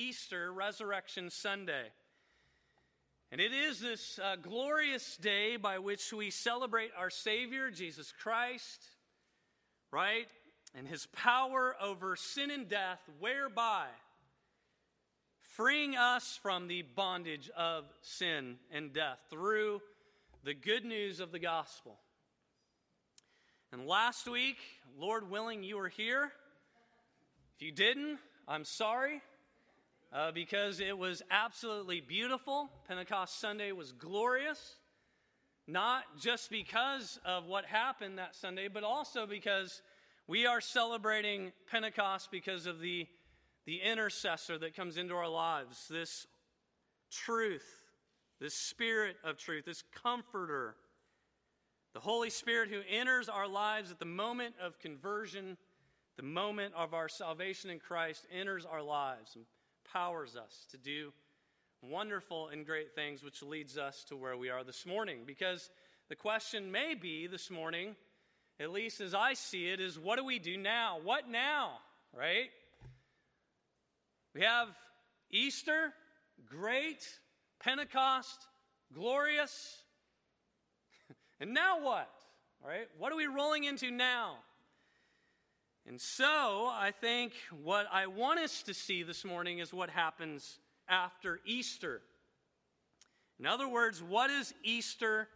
Easter, Resurrection Sunday. And it is this uh, glorious day by which we celebrate our Savior, Jesus Christ, right? And his power over sin and death, whereby freeing us from the bondage of sin and death through the good news of the gospel. And last week, Lord willing, you were here. If you didn't, I'm sorry uh, because it was absolutely beautiful. Pentecost Sunday was glorious, not just because of what happened that Sunday, but also because we are celebrating Pentecost because of the, the intercessor that comes into our lives, this truth, this spirit of truth, this comforter the Holy Spirit who enters our lives at the moment of conversion, the moment of our salvation in Christ, enters our lives and powers us to do wonderful and great things, which leads us to where we are this morning. Because the question may be this morning, at least as I see it, is what do we do now? What now? Right? We have Easter, great, Pentecost, glorious. And now what? Right, what are we rolling into now? And so, I think what I want us to see this morning is what happens after Easter. In other words, what does Easter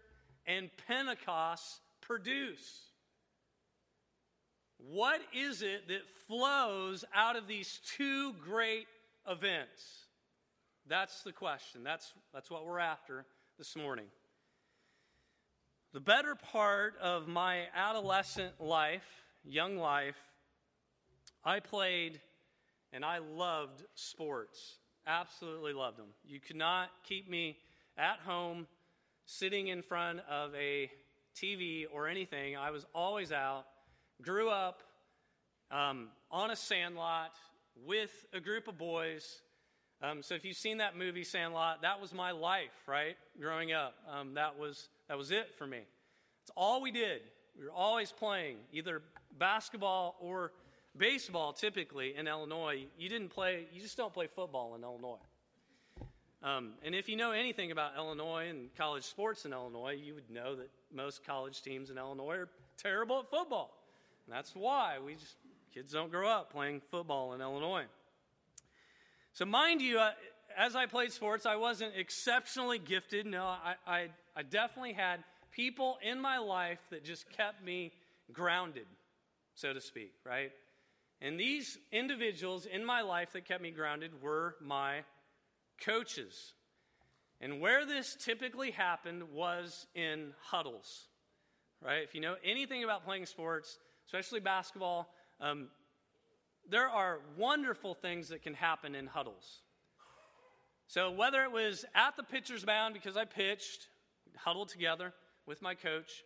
and Pentecost produce? What is it that flows out of these two great events? That's the question. That's, that's what we're after this morning. The better part of my adolescent life, young life, I played and I loved sports. Absolutely loved them. You could not keep me at home sitting in front of a TV or anything. I was always out. Grew up um, on a sandlot with a group of boys. Um, so if you've seen that movie Sandlot, that was my life, right? Growing up, um, that was that was it for me. It's all we did. We were always playing either basketball or baseball typically in Illinois. You didn't play, you just don't play football in Illinois. Um, and if you know anything about Illinois and college sports in Illinois, you would know that most college teams in Illinois are terrible at football. And that's why we just, kids don't grow up playing football in Illinois. So, mind you, uh, as I played sports, I wasn't exceptionally gifted. No, I, I, I definitely had people in my life that just kept me grounded, so to speak, right? And these individuals in my life that kept me grounded were my coaches. And where this typically happened was in huddles, right? If you know anything about playing sports, especially basketball, um, there are wonderful things that can happen in huddles. So, whether it was at the pitcher's mound because I pitched, huddled together with my coach,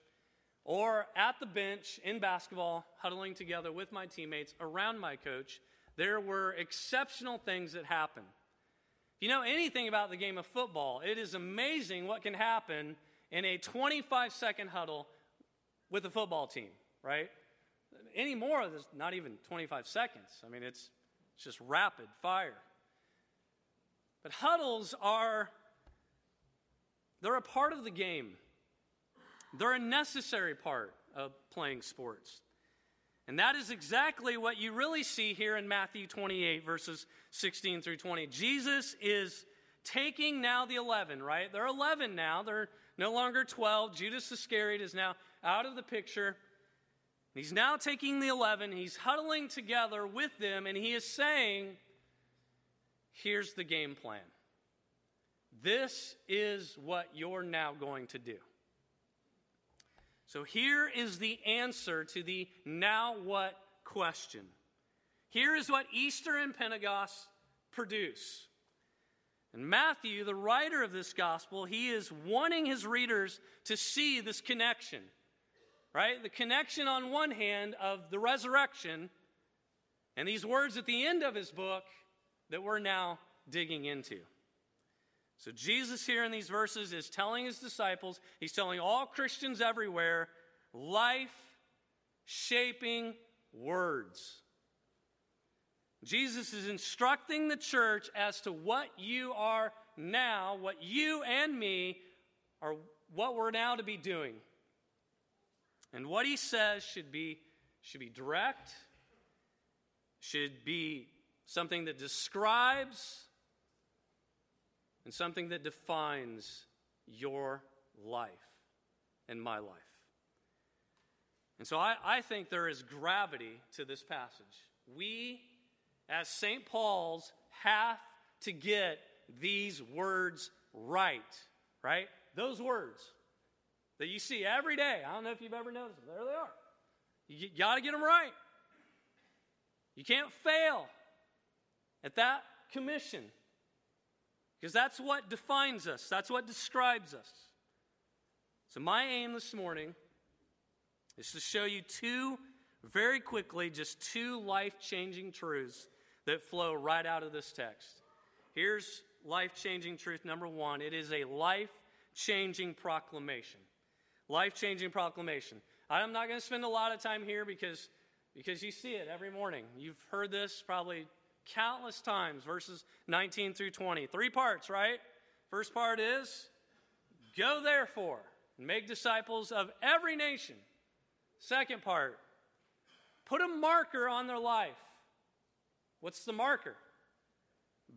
or at the bench in basketball, huddling together with my teammates around my coach, there were exceptional things that happened. If you know anything about the game of football, it is amazing what can happen in a 25 second huddle with a football team, right? Anymore, there's not even 25 seconds. I mean, it's, it's just rapid fire. But huddles are, they're a part of the game. They're a necessary part of playing sports. And that is exactly what you really see here in Matthew 28, verses 16 through 20. Jesus is taking now the 11, right? They're 11 now. They're no longer 12. Judas Iscariot is now out of the picture. He's now taking the 11. He's huddling together with them, and he is saying, Here's the game plan. This is what you're now going to do. So here is the answer to the now what question. Here is what Easter and Pentecost produce. And Matthew, the writer of this gospel, he is wanting his readers to see this connection, right? The connection on one hand of the resurrection and these words at the end of his book that we're now digging into. So, Jesus here in these verses is telling his disciples, he's telling all Christians everywhere, life shaping words. Jesus is instructing the church as to what you are now, what you and me are, what we're now to be doing. And what he says should be, should be direct, should be something that describes, and something that defines your life and my life. And so I, I think there is gravity to this passage. We, as St. Paul's, have to get these words right, right? Those words that you see every day. I don't know if you've ever noticed them. There they are. You got to get them right. You can't fail at that commission because that's what defines us, that's what describes us. So, my aim this morning is to show you two, very quickly, just two life changing truths that flow right out of this text. Here's life changing truth number one it is a life changing proclamation. Life changing proclamation. I'm not going to spend a lot of time here because, because you see it every morning. You've heard this probably countless times, verses 19 through 20. Three parts, right? First part is go therefore and make disciples of every nation. Second part, put a marker on their life. What's the marker?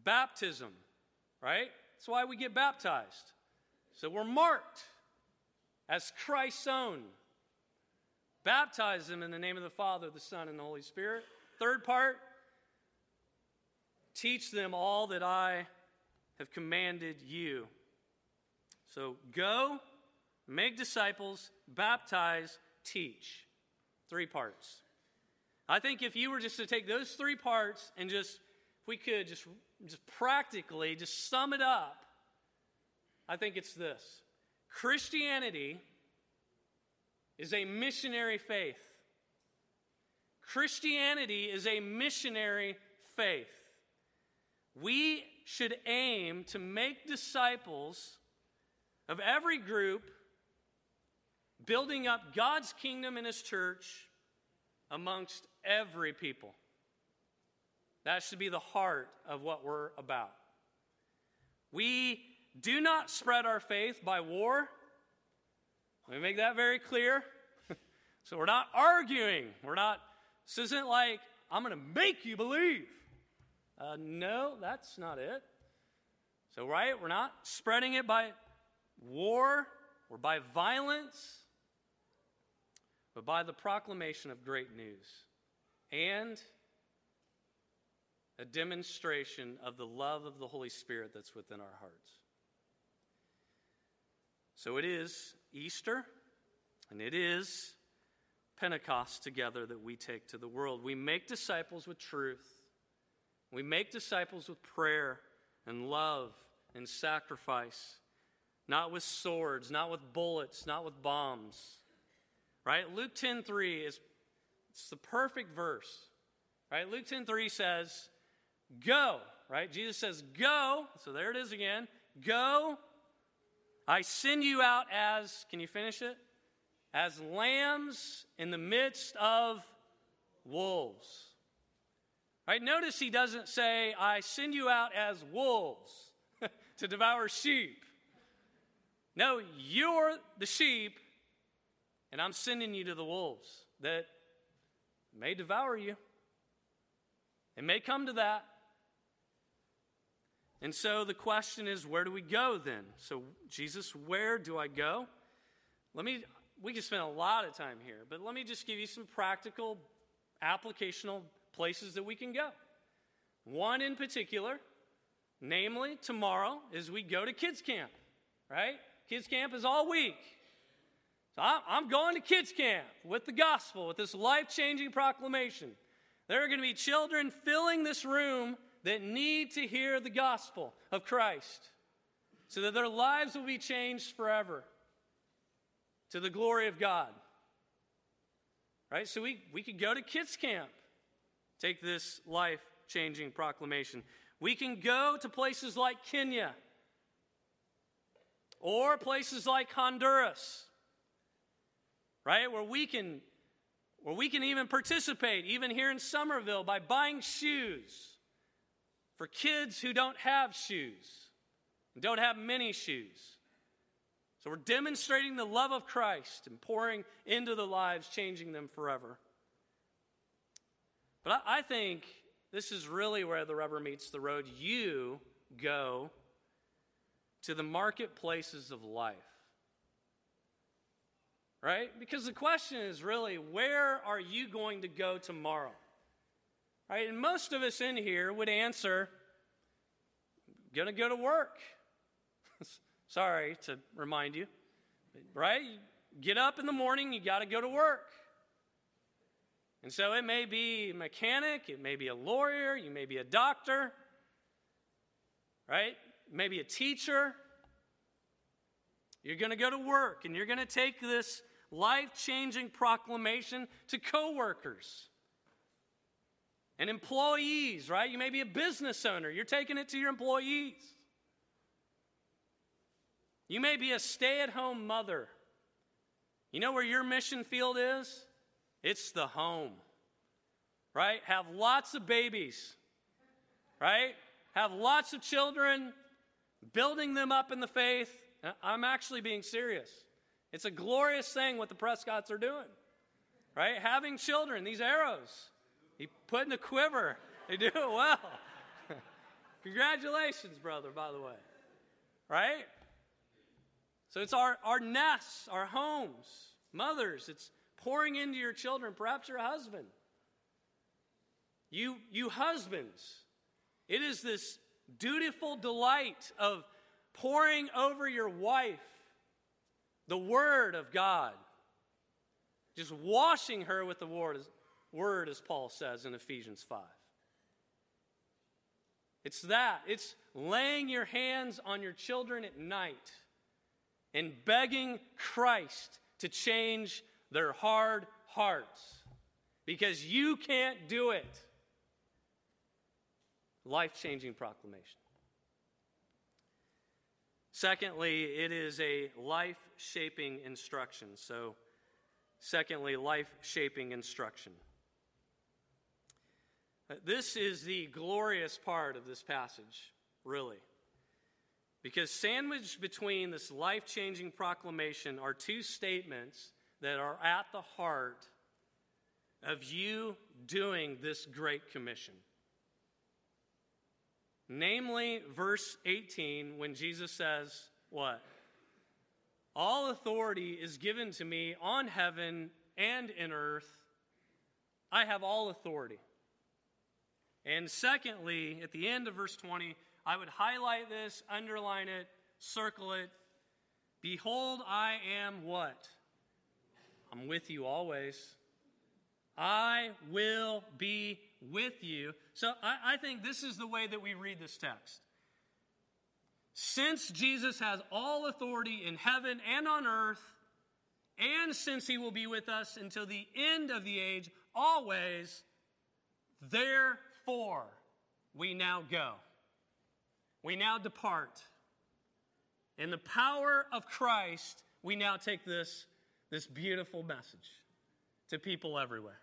Baptism, right? That's why we get baptized. So we're marked as Christ's own. Baptize them in the name of the Father, the Son, and the Holy Spirit. Third part, teach them all that I have commanded you. So go, make disciples, baptize, teach. Three parts. I think if you were just to take those three parts and just, if we could just, just practically just sum it up, I think it's this Christianity is a missionary faith. Christianity is a missionary faith. We should aim to make disciples of every group, building up God's kingdom and His church amongst every people. That should be the heart of what we're about. We do not spread our faith by war. Let me make that very clear. so we're not arguing. We're not, this isn't like, I'm going to make you believe. Uh, no, that's not it. So, right, we're not spreading it by war or by violence, but by the proclamation of great news and a demonstration of the love of the Holy Spirit that's within our hearts. So it is Easter and it is Pentecost together that we take to the world. We make disciples with truth, we make disciples with prayer and love and sacrifice, not with swords, not with bullets, not with bombs. Right? Luke 10:3 is it's the perfect verse. Right? Luke 10:3 says, "Go." Right? Jesus says, "Go." So there it is again. Go I send you out as, can you finish it? As lambs in the midst of wolves. Right? Notice he doesn't say, I send you out as wolves to devour sheep. No, you're the sheep, and I'm sending you to the wolves that may devour you. It may come to that. And so the question is, where do we go then? So, Jesus, where do I go? Let me, we could spend a lot of time here, but let me just give you some practical, applicational places that we can go. One in particular, namely tomorrow, is we go to kids' camp, right? Kids' camp is all week. So I'm going to kids' camp with the gospel, with this life changing proclamation. There are going to be children filling this room that need to hear the gospel of Christ so that their lives will be changed forever to the glory of God. Right? So we, we could go to kids' camp, take this life changing proclamation. We can go to places like Kenya or places like Honduras, right? Where we can where we can even participate, even here in Somerville, by buying shoes for kids who don't have shoes and don't have many shoes. So we're demonstrating the love of Christ and pouring into the lives, changing them forever. But I, I think this is really where the rubber meets the road. You go to the marketplaces of life. Right? Because the question is really, where are you going to go tomorrow? Right? And most of us in here would answer, going to go to work. Sorry to remind you. Right? Get up in the morning, you got to go to work. And so it may be a mechanic, it may be a lawyer, you may be a doctor, right? Maybe a teacher. You're going to go to work and you're going to take this life changing proclamation to coworkers and employees, right? You may be a business owner, you're taking it to your employees. You may be a stay at home mother. You know where your mission field is? It's the home, right? Have lots of babies, right? Have lots of children, building them up in the faith. I'm actually being serious. It's a glorious thing what the Prescotts are doing, right? Having children, these arrows, he put in a quiver. They do it well. Congratulations, brother, by the way, right? So it's our, our nests, our homes, mothers. It's pouring into your children, perhaps your husband. You, you husbands, it is this dutiful delight of pouring over your wife the Word of God, just washing her with the Word, word as Paul says in Ephesians 5. It's that. It's laying your hands on your children at night and begging Christ to change their hard hearts because you can't do it. Life changing proclamation. Secondly, it is a life shaping instruction. So, secondly, life shaping instruction. Uh, this is the glorious part of this passage, really. Because sandwiched between this life changing proclamation are two statements that are at the heart of you doing this great commission. Namely, verse 18, when Jesus says, What? All authority is given to me on heaven and in earth. I have all authority. And secondly, at the end of verse 20, I would highlight this, underline it, circle it. Behold, I am what? I'm with you always. I will be with you. So I, I, think this is the way that we read this text. Since Jesus has all authority in heaven and on earth, and since he will be with us until the end of the age, always, therefore, we now go. We now depart. In the power of Christ, we now take this this beautiful message to people everywhere.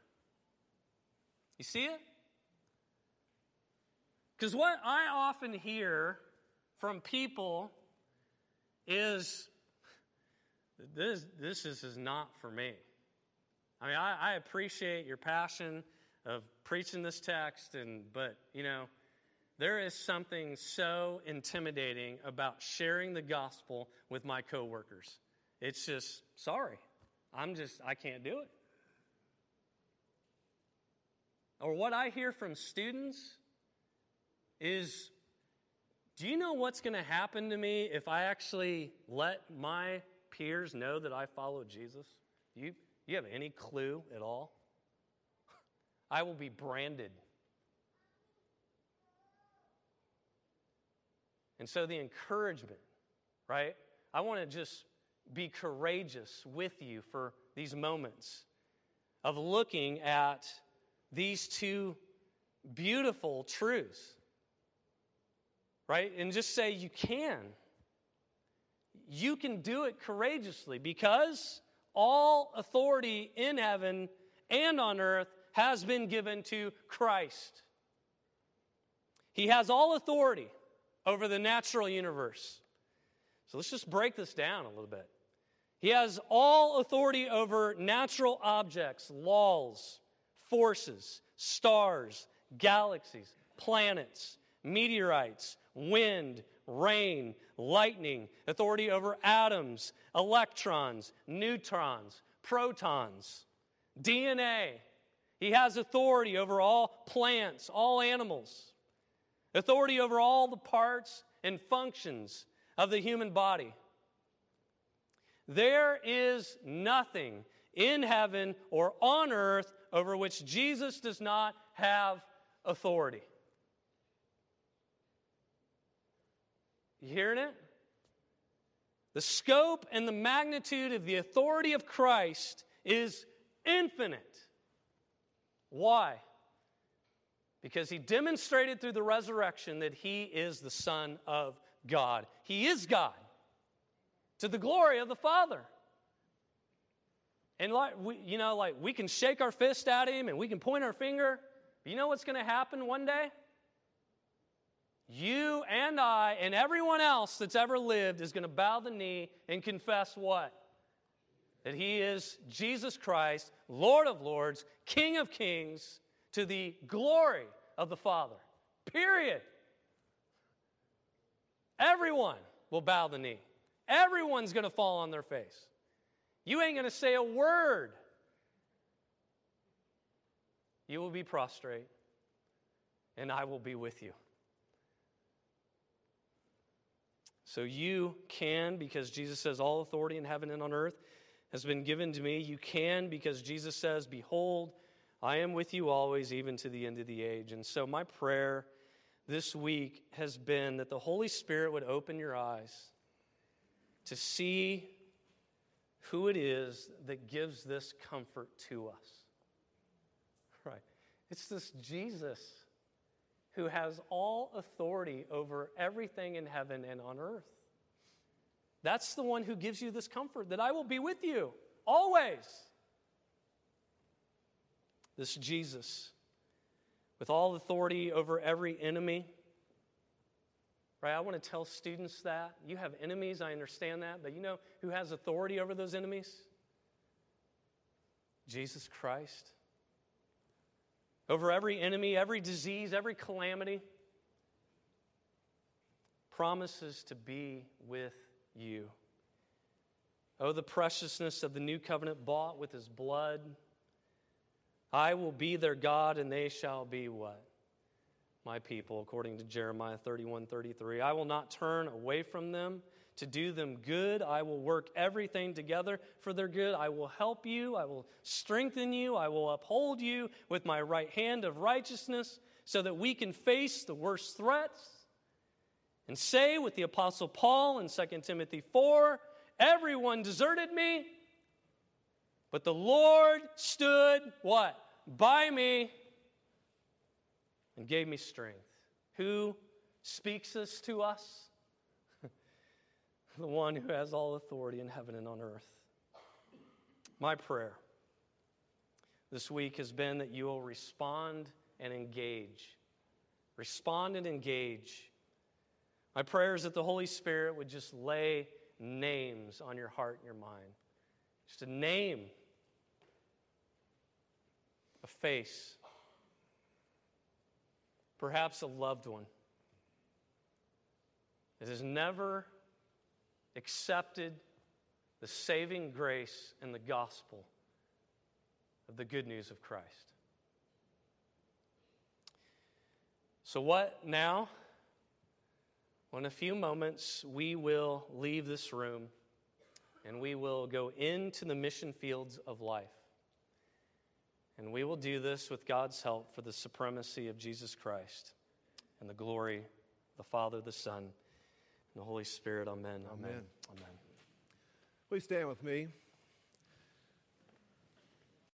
You see it? Because what I often hear from people is this, this is, is not for me. I mean, I, I appreciate your passion of preaching this text, and but you know, there is something so intimidating about sharing the gospel with my coworkers. It's just sorry. I'm just, I can't do it. Or what I hear from students is do you know what's going to happen to me if I actually let my peers know that I follow Jesus? You, you have any clue at all? I will be branded. And so the encouragement, right? I want to just be courageous with you for these moments of looking at these two beautiful truths. Right? And just say, you can. You can do it courageously because all authority in heaven and on earth has been given to Christ. He has all authority over the natural universe. So let's just break this down a little bit. He has all authority over natural objects, laws, forces, stars, galaxies, planets, meteorites, wind, rain, lightning, authority over atoms, electrons, neutrons, protons, DNA. He has authority over all plants, all animals, authority over all the parts and functions of the human body. There is nothing in heaven or on earth over which Jesus does not have authority. You hearing it? The scope and the magnitude of the authority of Christ is infinite. Why? Because he demonstrated through the resurrection that he is the Son of God. He is God to the glory of the Father. And like we, you know, like we can shake our fist at him and we can point our finger. But you know what's going to happen one day? You and I and everyone else that's ever lived is going to bow the knee and confess what? That he is Jesus Christ, Lord of Lords, King of Kings, to the glory of the Father. Period. Everyone will bow the knee. Everyone's going to fall on their face. You ain't going to say a word. You will be prostrate, and I will be with you. So you can, because Jesus says, All authority in heaven and on earth has been given to me. You can, because Jesus says, Behold, I am with you always, even to the end of the age. And so my prayer this week has been that the Holy Spirit would open your eyes to see who it is that gives this comfort to us. Right? It's this Jesus who has all authority over everything in heaven and on earth. That's the one who gives you this comfort that I will be with you always. This Jesus, with all authority over every enemy, Right? I want to tell students that. You have enemies, I understand that, but you know who has authority over those enemies? Jesus Christ. Over every enemy, every disease, every calamity, promises to be with you. Oh, the preciousness of the new covenant bought with his blood. I will be their God, and they shall be what? My people, according to Jeremiah 31 33. I will not turn away from them to do them good. I will work everything together for their good. I will help you. I will strengthen you. I will uphold you with my right hand of righteousness so that we can face the worst threats and say with the Apostle Paul in 2 Timothy 4 everyone deserted me, but the Lord stood what? By me and gave me strength. Who speaks this to us? the one who has all authority in heaven and on earth. My prayer this week has been that you will respond and engage. Respond and engage. My prayer is that the Holy Spirit would just lay names on your heart and your mind. Just a name, a face, perhaps a loved one that has never accepted the saving grace and the gospel of the good news of Christ. So, what now? Well, in a few moments, we will leave this room and we will go into the mission fields of life. And we will do this with God's help for the supremacy of Jesus Christ and the glory of the Father, the Son, and the Holy Spirit. Amen. Amen. Amen. Amen. Please stand with me.